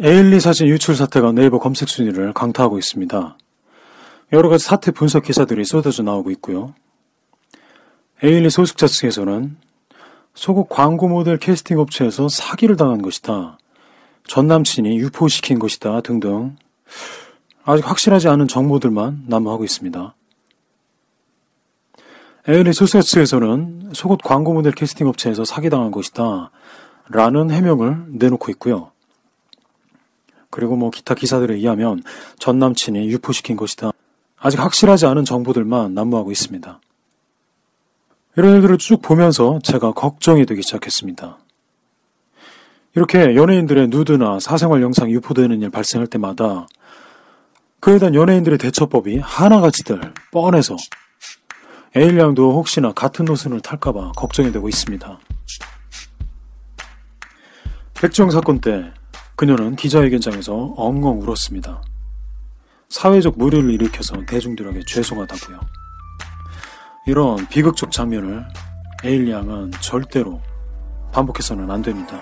에일리 사진 유출 사태가 네이버 검색 순위를 강타하고 있습니다. 여러 가지 사태 분석 기사들이 쏟아져 나오고 있고요. 에일리 소속자 측에서는 소국 광고 모델 캐스팅 업체에서 사기를 당한 것이다. 전 남친이 유포시킨 것이다 등등 아직 확실하지 않은 정보들만 난무하고 있습니다. 에일리 소속자 측에서는 속옷 광고 모델 캐스팅 업체에서 사기당한 것이다. 라는 해명을 내놓고 있고요. 그리고 뭐 기타 기사들에 의하면 전 남친이 유포시킨 것이다. 아직 확실하지 않은 정보들만 난무하고 있습니다. 이런 일들을 쭉 보면서 제가 걱정이 되기 시작했습니다. 이렇게 연예인들의 누드나 사생활 영상이 유포되는 일 발생할 때마다 그에 대한 연예인들의 대처법이 하나같이들 뻔해서 에일리양도 혹시나 같은 노선을 탈까봐 걱정이 되고 있습니다. 백지영 사건 때 그녀는 기자회견장에서 엉엉 울었습니다. 사회적 무리를 일으켜서 대중들에게 죄송하다고요. 이런 비극적 장면을 에일리 양은 절대로 반복해서는 안 됩니다.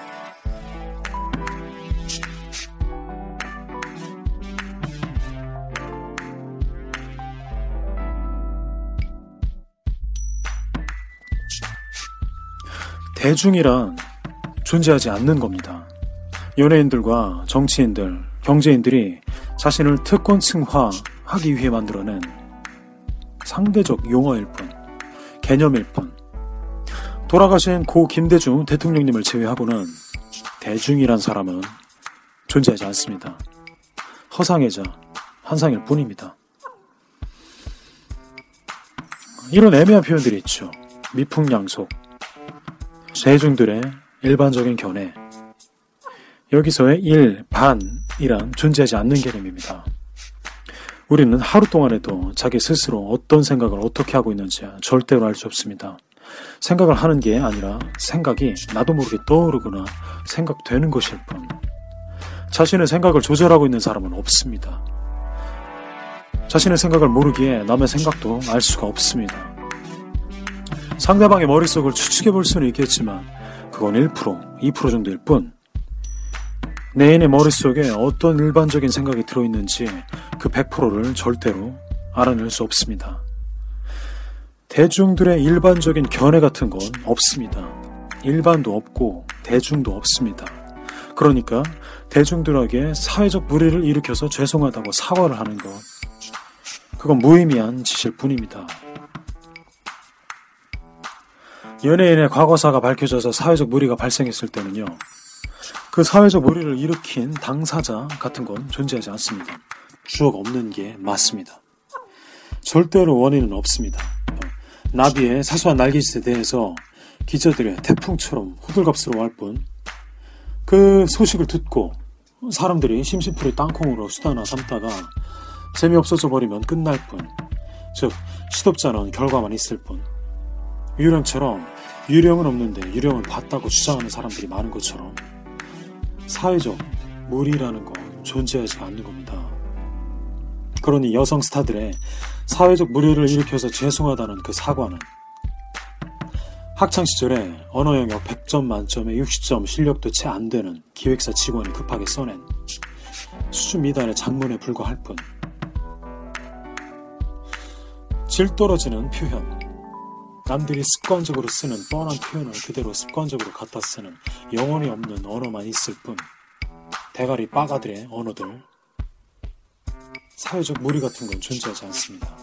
대중이란 존재하지 않는 겁니다. 연예인들과 정치인들, 경제인들이 자신을 특권층화하기 위해 만들어낸 상대적 용어일 뿐, 개념일 뿐. 돌아가신 고 김대중 대통령님을 제외하고는 대중이란 사람은 존재하지 않습니다. 허상애자, 환상일 뿐입니다. 이런 애매한 표현들이 있죠. 미풍양속, 대중들의 일반적인 견해, 여기서의 일, 반이란 존재하지 않는 개념입니다. 우리는 하루 동안에도 자기 스스로 어떤 생각을 어떻게 하고 있는지 절대로 알 수 없습니다. 생각을 하는 게 아니라 생각이 나도 모르게 떠오르거나 생각되는 것일 뿐. 자신의 생각을 조절하고 있는 사람은 없습니다. 자신의 생각을 모르기에 남의 생각도 알 수가 없습니다. 상대방의 머릿속을 추측해 볼 수는 있겠지만 그건 1%, 2% 정도일 뿐 내 인의 머릿속에 어떤 일반적인 생각이 들어있는지 그 100%를 절대로 알아낼 수 없습니다. 대중들의 일반적인 견해 같은 건 없습니다. 일반도 없고 대중도 없습니다. 그러니까 대중들에게 사회적 무리를 일으켜서 죄송하다고 사과를 하는 것. 그건 무의미한 짓일 뿐입니다. 연예인의 과거사가 밝혀져서 사회적 무리가 발생했을 때는요. 그 사회적 무리를 일으킨 당사자 같은 건 존재하지 않습니다. 주어가 없는 게 맞습니다. 절대로 원인은 없습니다. 나비의 사소한 날개짓에 대해서 기자들의 태풍처럼 호들갑스러워할 뿐, 그 소식을 듣고 사람들이 심심풀이 땅콩으로 수다나 삼다가 재미없어져 버리면 끝날 뿐, 즉 시덥지 않은 결과만 있을 뿐, 유령처럼 유령은 없는데 유령을 봤다고 주장하는 사람들이 많은 것처럼 사회적 무리라는 건 존재하지 않는 겁니다. 그러니 여성 스타들의 사회적 무리를 일으켜서 죄송하다는 그 사과는 학창시절에 언어 영역 100점 만점에 60점 실력도 채 안 되는 기획사 직원이 급하게 써낸 수준 미달의 장문에 불과할 뿐. 질 떨어지는 표현. 남들이 습관적으로 쓰는 뻔한 표현을 그대로 습관적으로 갖다 쓰는 영혼이 없는 언어만 있을 뿐. 대가리 빠가들의 언어들. 사회적 무리 같은 건 존재하지 않습니다.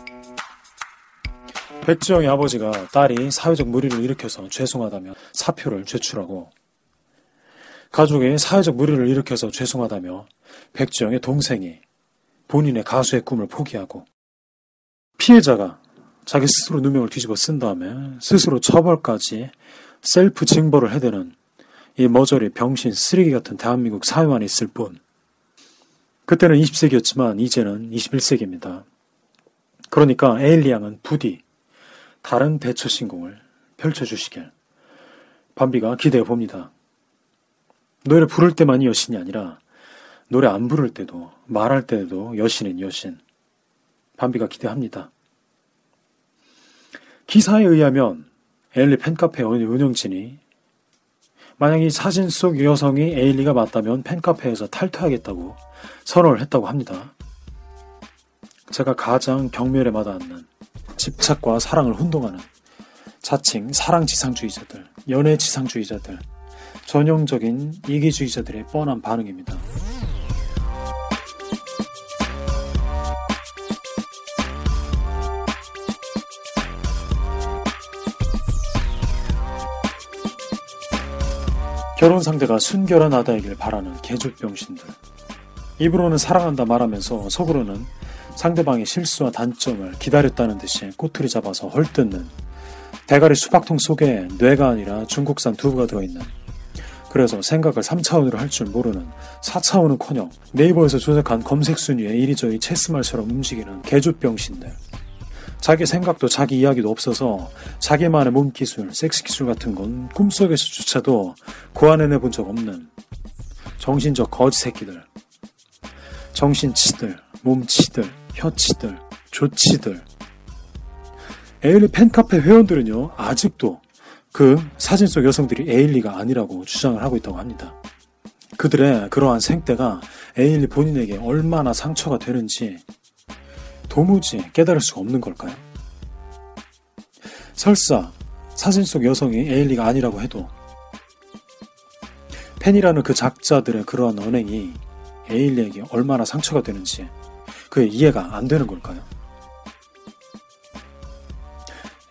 백지영의 아버지가 딸이 사회적 무리를 일으켜서 죄송하다며 사표를 제출하고 가족이 사회적 무리를 일으켜서 죄송하다며 백지영의 동생이 본인의 가수의 꿈을 포기하고 피해자가 자기 스스로 누명을 뒤집어 쓴 다음에 스스로 처벌까지 셀프 징벌을 해대는 이 머저리 병신 쓰레기 같은 대한민국 사회만 있을 뿐 그때는 20세기였지만 이제는 21세기입니다. 그러니까 에일리 양은 부디 다른 대처 신공을 펼쳐주시길 밤비가 기대해 봅니다. 노래 부를 때만이 여신이 아니라 노래 안 부를 때도 말할 때도 여신은 여신. 밤비가 기대합니다. 기사에 의하면 에일리 팬카페 운영진이 만약 이 사진 속 여성이 에일리가 맞다면 팬카페에서 탈퇴하겠다고 선언을 했다고 합니다. 제가 가장 경멸에 마다않는 집착과 사랑을 혼동하는 자칭 사랑지상주의자들, 연애지상주의자들, 전형적인 이기주의자들의 뻔한 반응입니다. 결혼 상대가 순결한 아다이길 바라는 개족병신들. 입으로는 사랑한다 말하면서 속으로는 상대방의 실수와 단점을 기다렸다는 듯이 꼬투리 잡아서 헐뜯는 대가리 수박통 속에 뇌가 아니라 중국산 두부가 들어있는 그래서 생각을 3차원으로 할 줄 모르는 4차원은 커녕 네이버에서 조작한 검색 순위에 이리저리 체스말처럼 움직이는 개조병신들. 자기 생각도 자기 이야기도 없어서 자기만의 몸기술, 섹스기술 같은 건 꿈속에서조차도 고안해내 본 적 없는 정신적 거지 새끼들. 정신치들, 몸치들, 혀치들, 조치들. 에일리 팬카페 회원들은요, 아직도 그 사진 속 여성들이 에일리가 아니라고 주장을 하고 있다고 합니다. 그들의 그러한 생때가 에일리 본인에게 얼마나 상처가 되는지 도무지 깨달을 수가 없는 걸까요? 설사 사진 속 여성이 에일리가 아니라고 해도 팬이라는 그 작자들의 그러한 언행이 에일리에게 얼마나 상처가 되는지 그의 이해가 안 되는 걸까요?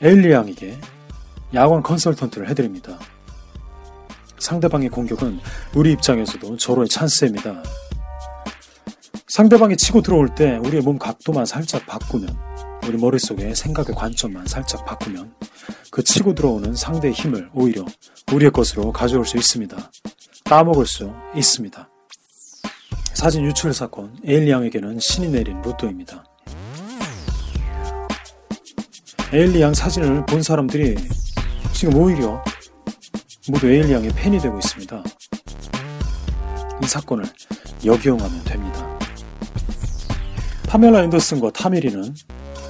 에일리 양에게 야광 컨설턴트를 해드립니다. 상대방의 공격은 우리 입장에서도 절호의 찬스입니다. 상대방이 치고 들어올 때 우리의 몸 각도만 살짝 바꾸면, 우리 머릿속에 생각의 관점만 살짝 바꾸면, 그 치고 들어오는 상대의 힘을 오히려 우리의 것으로 가져올 수 있습니다. 따먹을 수 있습니다. 사진 유출 사건, 에일리 양에게는 신이 내린 로또입니다. 에일리 양 사진을 본 사람들이 지금 오히려 모두 에일리 양의 팬이 되고 있습니다. 이 사건을 역이용하면 됩니다. 파멜라 앤더슨과 타미리는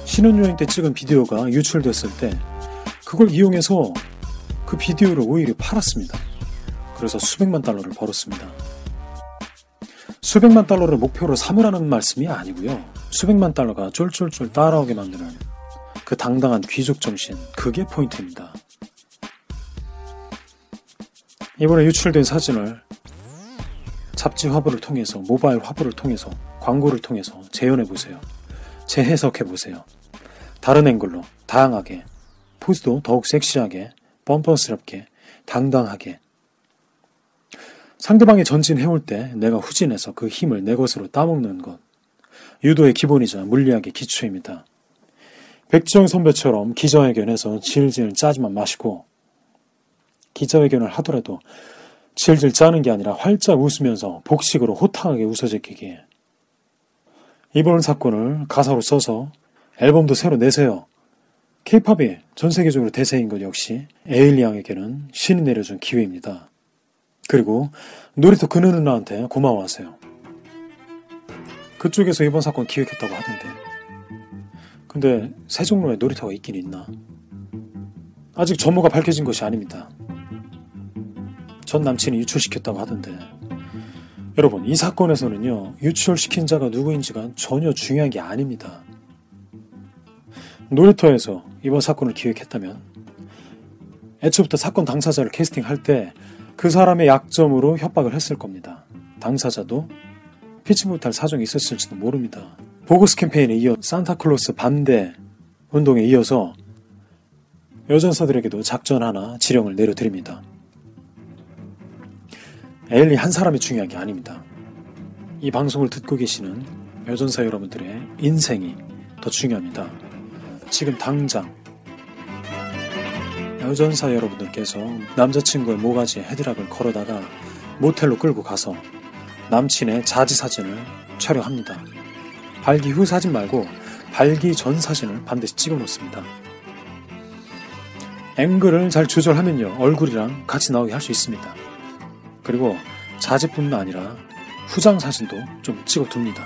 신혼여행 때 찍은 비디오가 유출됐을 때 그걸 이용해서 그 비디오를 오히려 팔았습니다. 그래서 수백만 달러를 벌었습니다. 수백만 달러를 목표로 삼으라는 말씀이 아니고요. 수백만 달러가 쫄쫄쫄 따라오게 만드는 그 당당한 귀족 정신, 그게 포인트입니다. 이번에 유출된 사진을 잡지 화보를 통해서 모바일 화보를 통해서 광고를 통해서 재현해 보세요. 재해석해 보세요. 다른 앵글로 다양하게 포즈도 더욱 섹시하게 뻔뻔스럽게 당당하게 상대방이 전진 해올 때 내가 후진해서 그 힘을 내 것으로 따먹는 것 유도의 기본이자 물리학의 기초입니다. 백지영 선배처럼 기자회견에서 질질 짜지만 마시고 기자회견을 하더라도 질질 짜는 게 아니라 활짝 웃으면서 복식으로 호탕하게 웃어제끼기. 이번 사건을 가사로 써서 앨범도 새로 내세요. 케이팝이 전 세계적으로 대세인 것 역시 에일리 양에게는 신이 내려준 기회입니다. 그리고 놀이터 그느 누나한테 고마워하세요. 그쪽에서 이번 사건 기획했다고 하던데. 근데 새 종로에 놀이터가 있긴 있나? 아직 전모가 밝혀진 것이 아닙니다. 전 남친이 유출시켰다고 하던데. 여러분, 이 사건에서는요, 유출시킨 자가 누구인지가 전혀 중요한 게 아닙니다. 놀이터에서 이번 사건을 기획했다면, 애초부터 사건 당사자를 캐스팅할 때 그 사람의 약점으로 협박을 했을 겁니다. 당사자도 피치 못할 사정이 있었을지도 모릅니다. 보고스 캠페인에 이어 산타클로스 반대 운동에 이어서 여전사들에게도 작전 하나 지령을 내려드립니다. 에일리 한 사람이 중요한 게 아닙니다. 이 방송을 듣고 계시는 여전사 여러분들의 인생이 더 중요합니다. 지금 당장 여전사 여러분들께서 남자친구의 모가지에 헤드락을 걸어다가 모텔로 끌고 가서 남친의 자지 사진을 촬영합니다. 발기 후 사진 말고 발기 전 사진을 반드시 찍어 놓습니다. 앵글을 잘 조절하면요, 얼굴이랑 같이 나오게 할 수 있습니다. 그리고 자지뿐만 아니라 후장 사진도 좀 찍어 둡니다.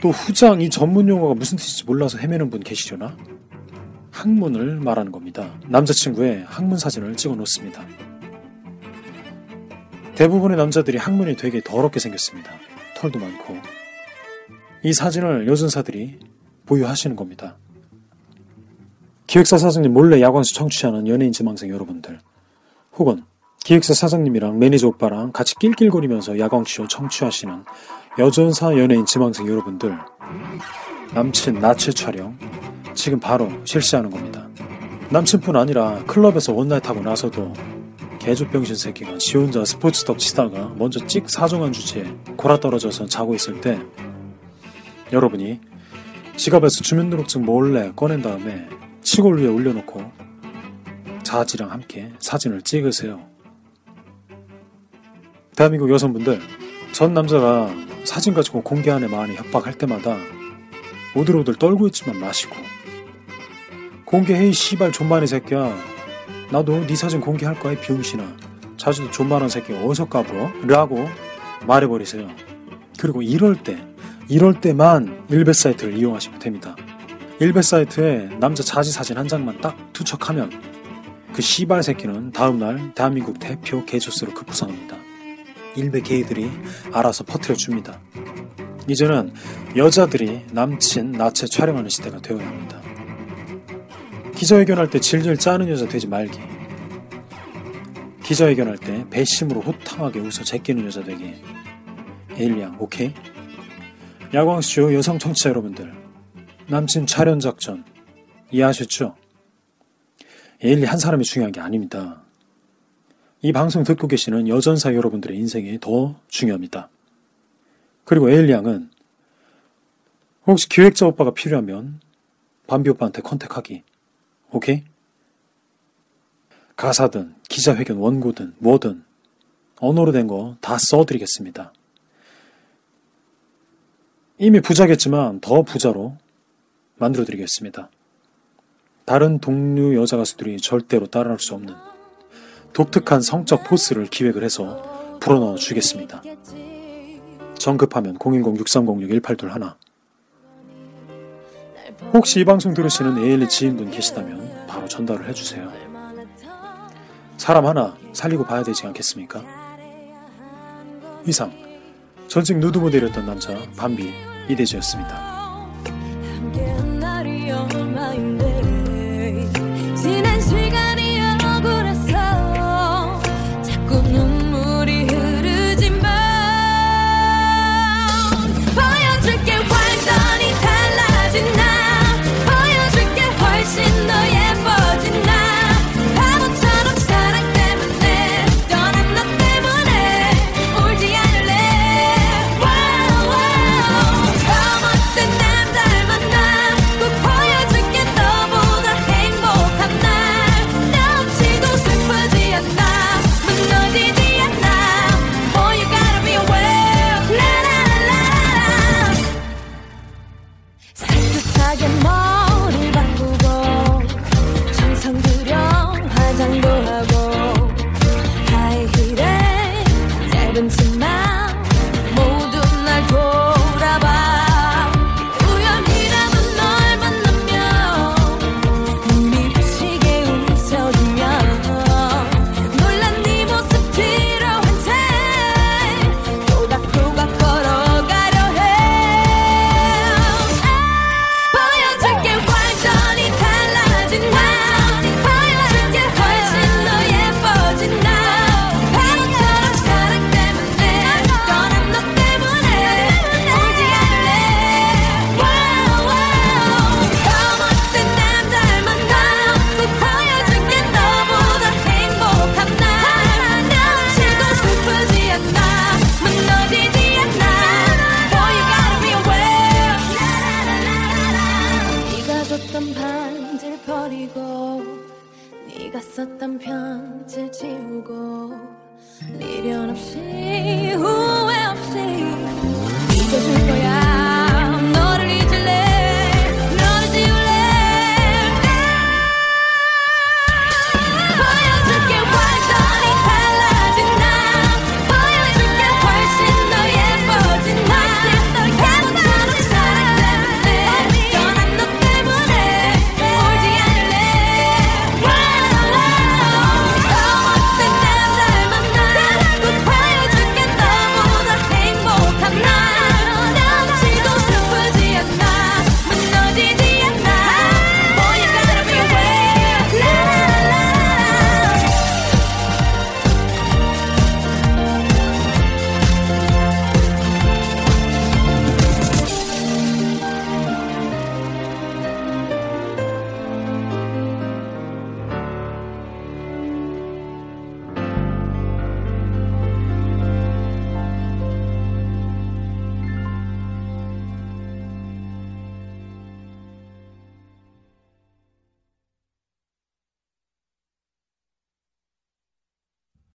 또 후장 이 전문 용어가 무슨 뜻인지 몰라서 헤매는 분 계시려나? 학문을 말하는 겁니다. 남자친구의 학문 사진을 찍어 놓습니다. 대부분의 남자들이 항문이 되게 더럽게 생겼습니다. 털도 많고. 이 사진을 여전사들이 보유하시는 겁니다. 기획사 사장님 몰래 야광쇼 청취하는 연예인 지망생 여러분들, 혹은 기획사 사장님이랑 매니저 오빠랑 같이 낄낄거리면서 야광쇼 청취하시는 여전사 연예인 지망생 여러분들, 남친 나체 촬영 지금 바로 실시하는 겁니다. 남친뿐 아니라 클럽에서 one night 하고 나서도 개조병신 새끼가 지 혼자 스포츠 덕 치다가 먼저 찍 사정한 주제에 골아 떨어져서 자고 있을 때 여러분이 지갑에서 주민등록증 몰래 꺼낸 다음에 시골 위에 올려놓고 자지랑 함께 사진을 찍으세요. 대한민국 여성분들, 전 남자가 사진 가지고 공개 안에 많이 협박할 때마다 오들오들 떨고 있지만 마시고 공개해 이 씨발 존만이 새끼야 나도 네 사진 공개할 거야 병신아 자주도 존만한 새끼 어디서 까불어? 라고 말해버리세요. 그리고 이럴 때 이럴 때만 일베 사이트를 이용하시면 됩니다. 일베 사이트에 남자 자지 사진 한 장만 딱 투척하면 그 씨발 새끼는 다음날 대한민국 대표 개조스로 급부상합니다. 일베 게이들이 알아서 퍼뜨려 줍니다. 이제는 여자들이 남친 나체 촬영하는 시대가 되어야 합니다. 기자회견할 때 질질 짜는 여자 되지 말기. 기자회견할 때 배심으로 호탕하게 웃어 제끼는 여자 되기. 에일리양, 오케이? 야광쇼 여성 청취자 여러분들, 남친 촬영 작전 이해하셨죠? 에일리 한 사람이 중요한 게 아닙니다. 이 방송 듣고 계시는 여전사 여러분들의 인생이 더 중요합니다. 그리고 에일리 양은 혹시 기획자 오빠가 필요하면 밤비 오빠한테 컨택하기. 오케이? 가사든 기자회견 원고든 뭐든 언어로 된 거 다 써드리겠습니다. 이미 부자겠지만 더 부자로 만들어드리겠습니다. 다른 동료 여자 가수들이 절대로 따라할 수 없는 독특한 성적 포스를 기획을 해서 불어넣어 주겠습니다. 정급하면 010-6306-1821 혹시 이 방송 들으시는 ALE 지인분 계시다면 바로 전달을 해주세요. 사람 하나 살리고 봐야 되지 않겠습니까? 이상 전직 누드 모델이었던 남자 밤비 이대지였습니다.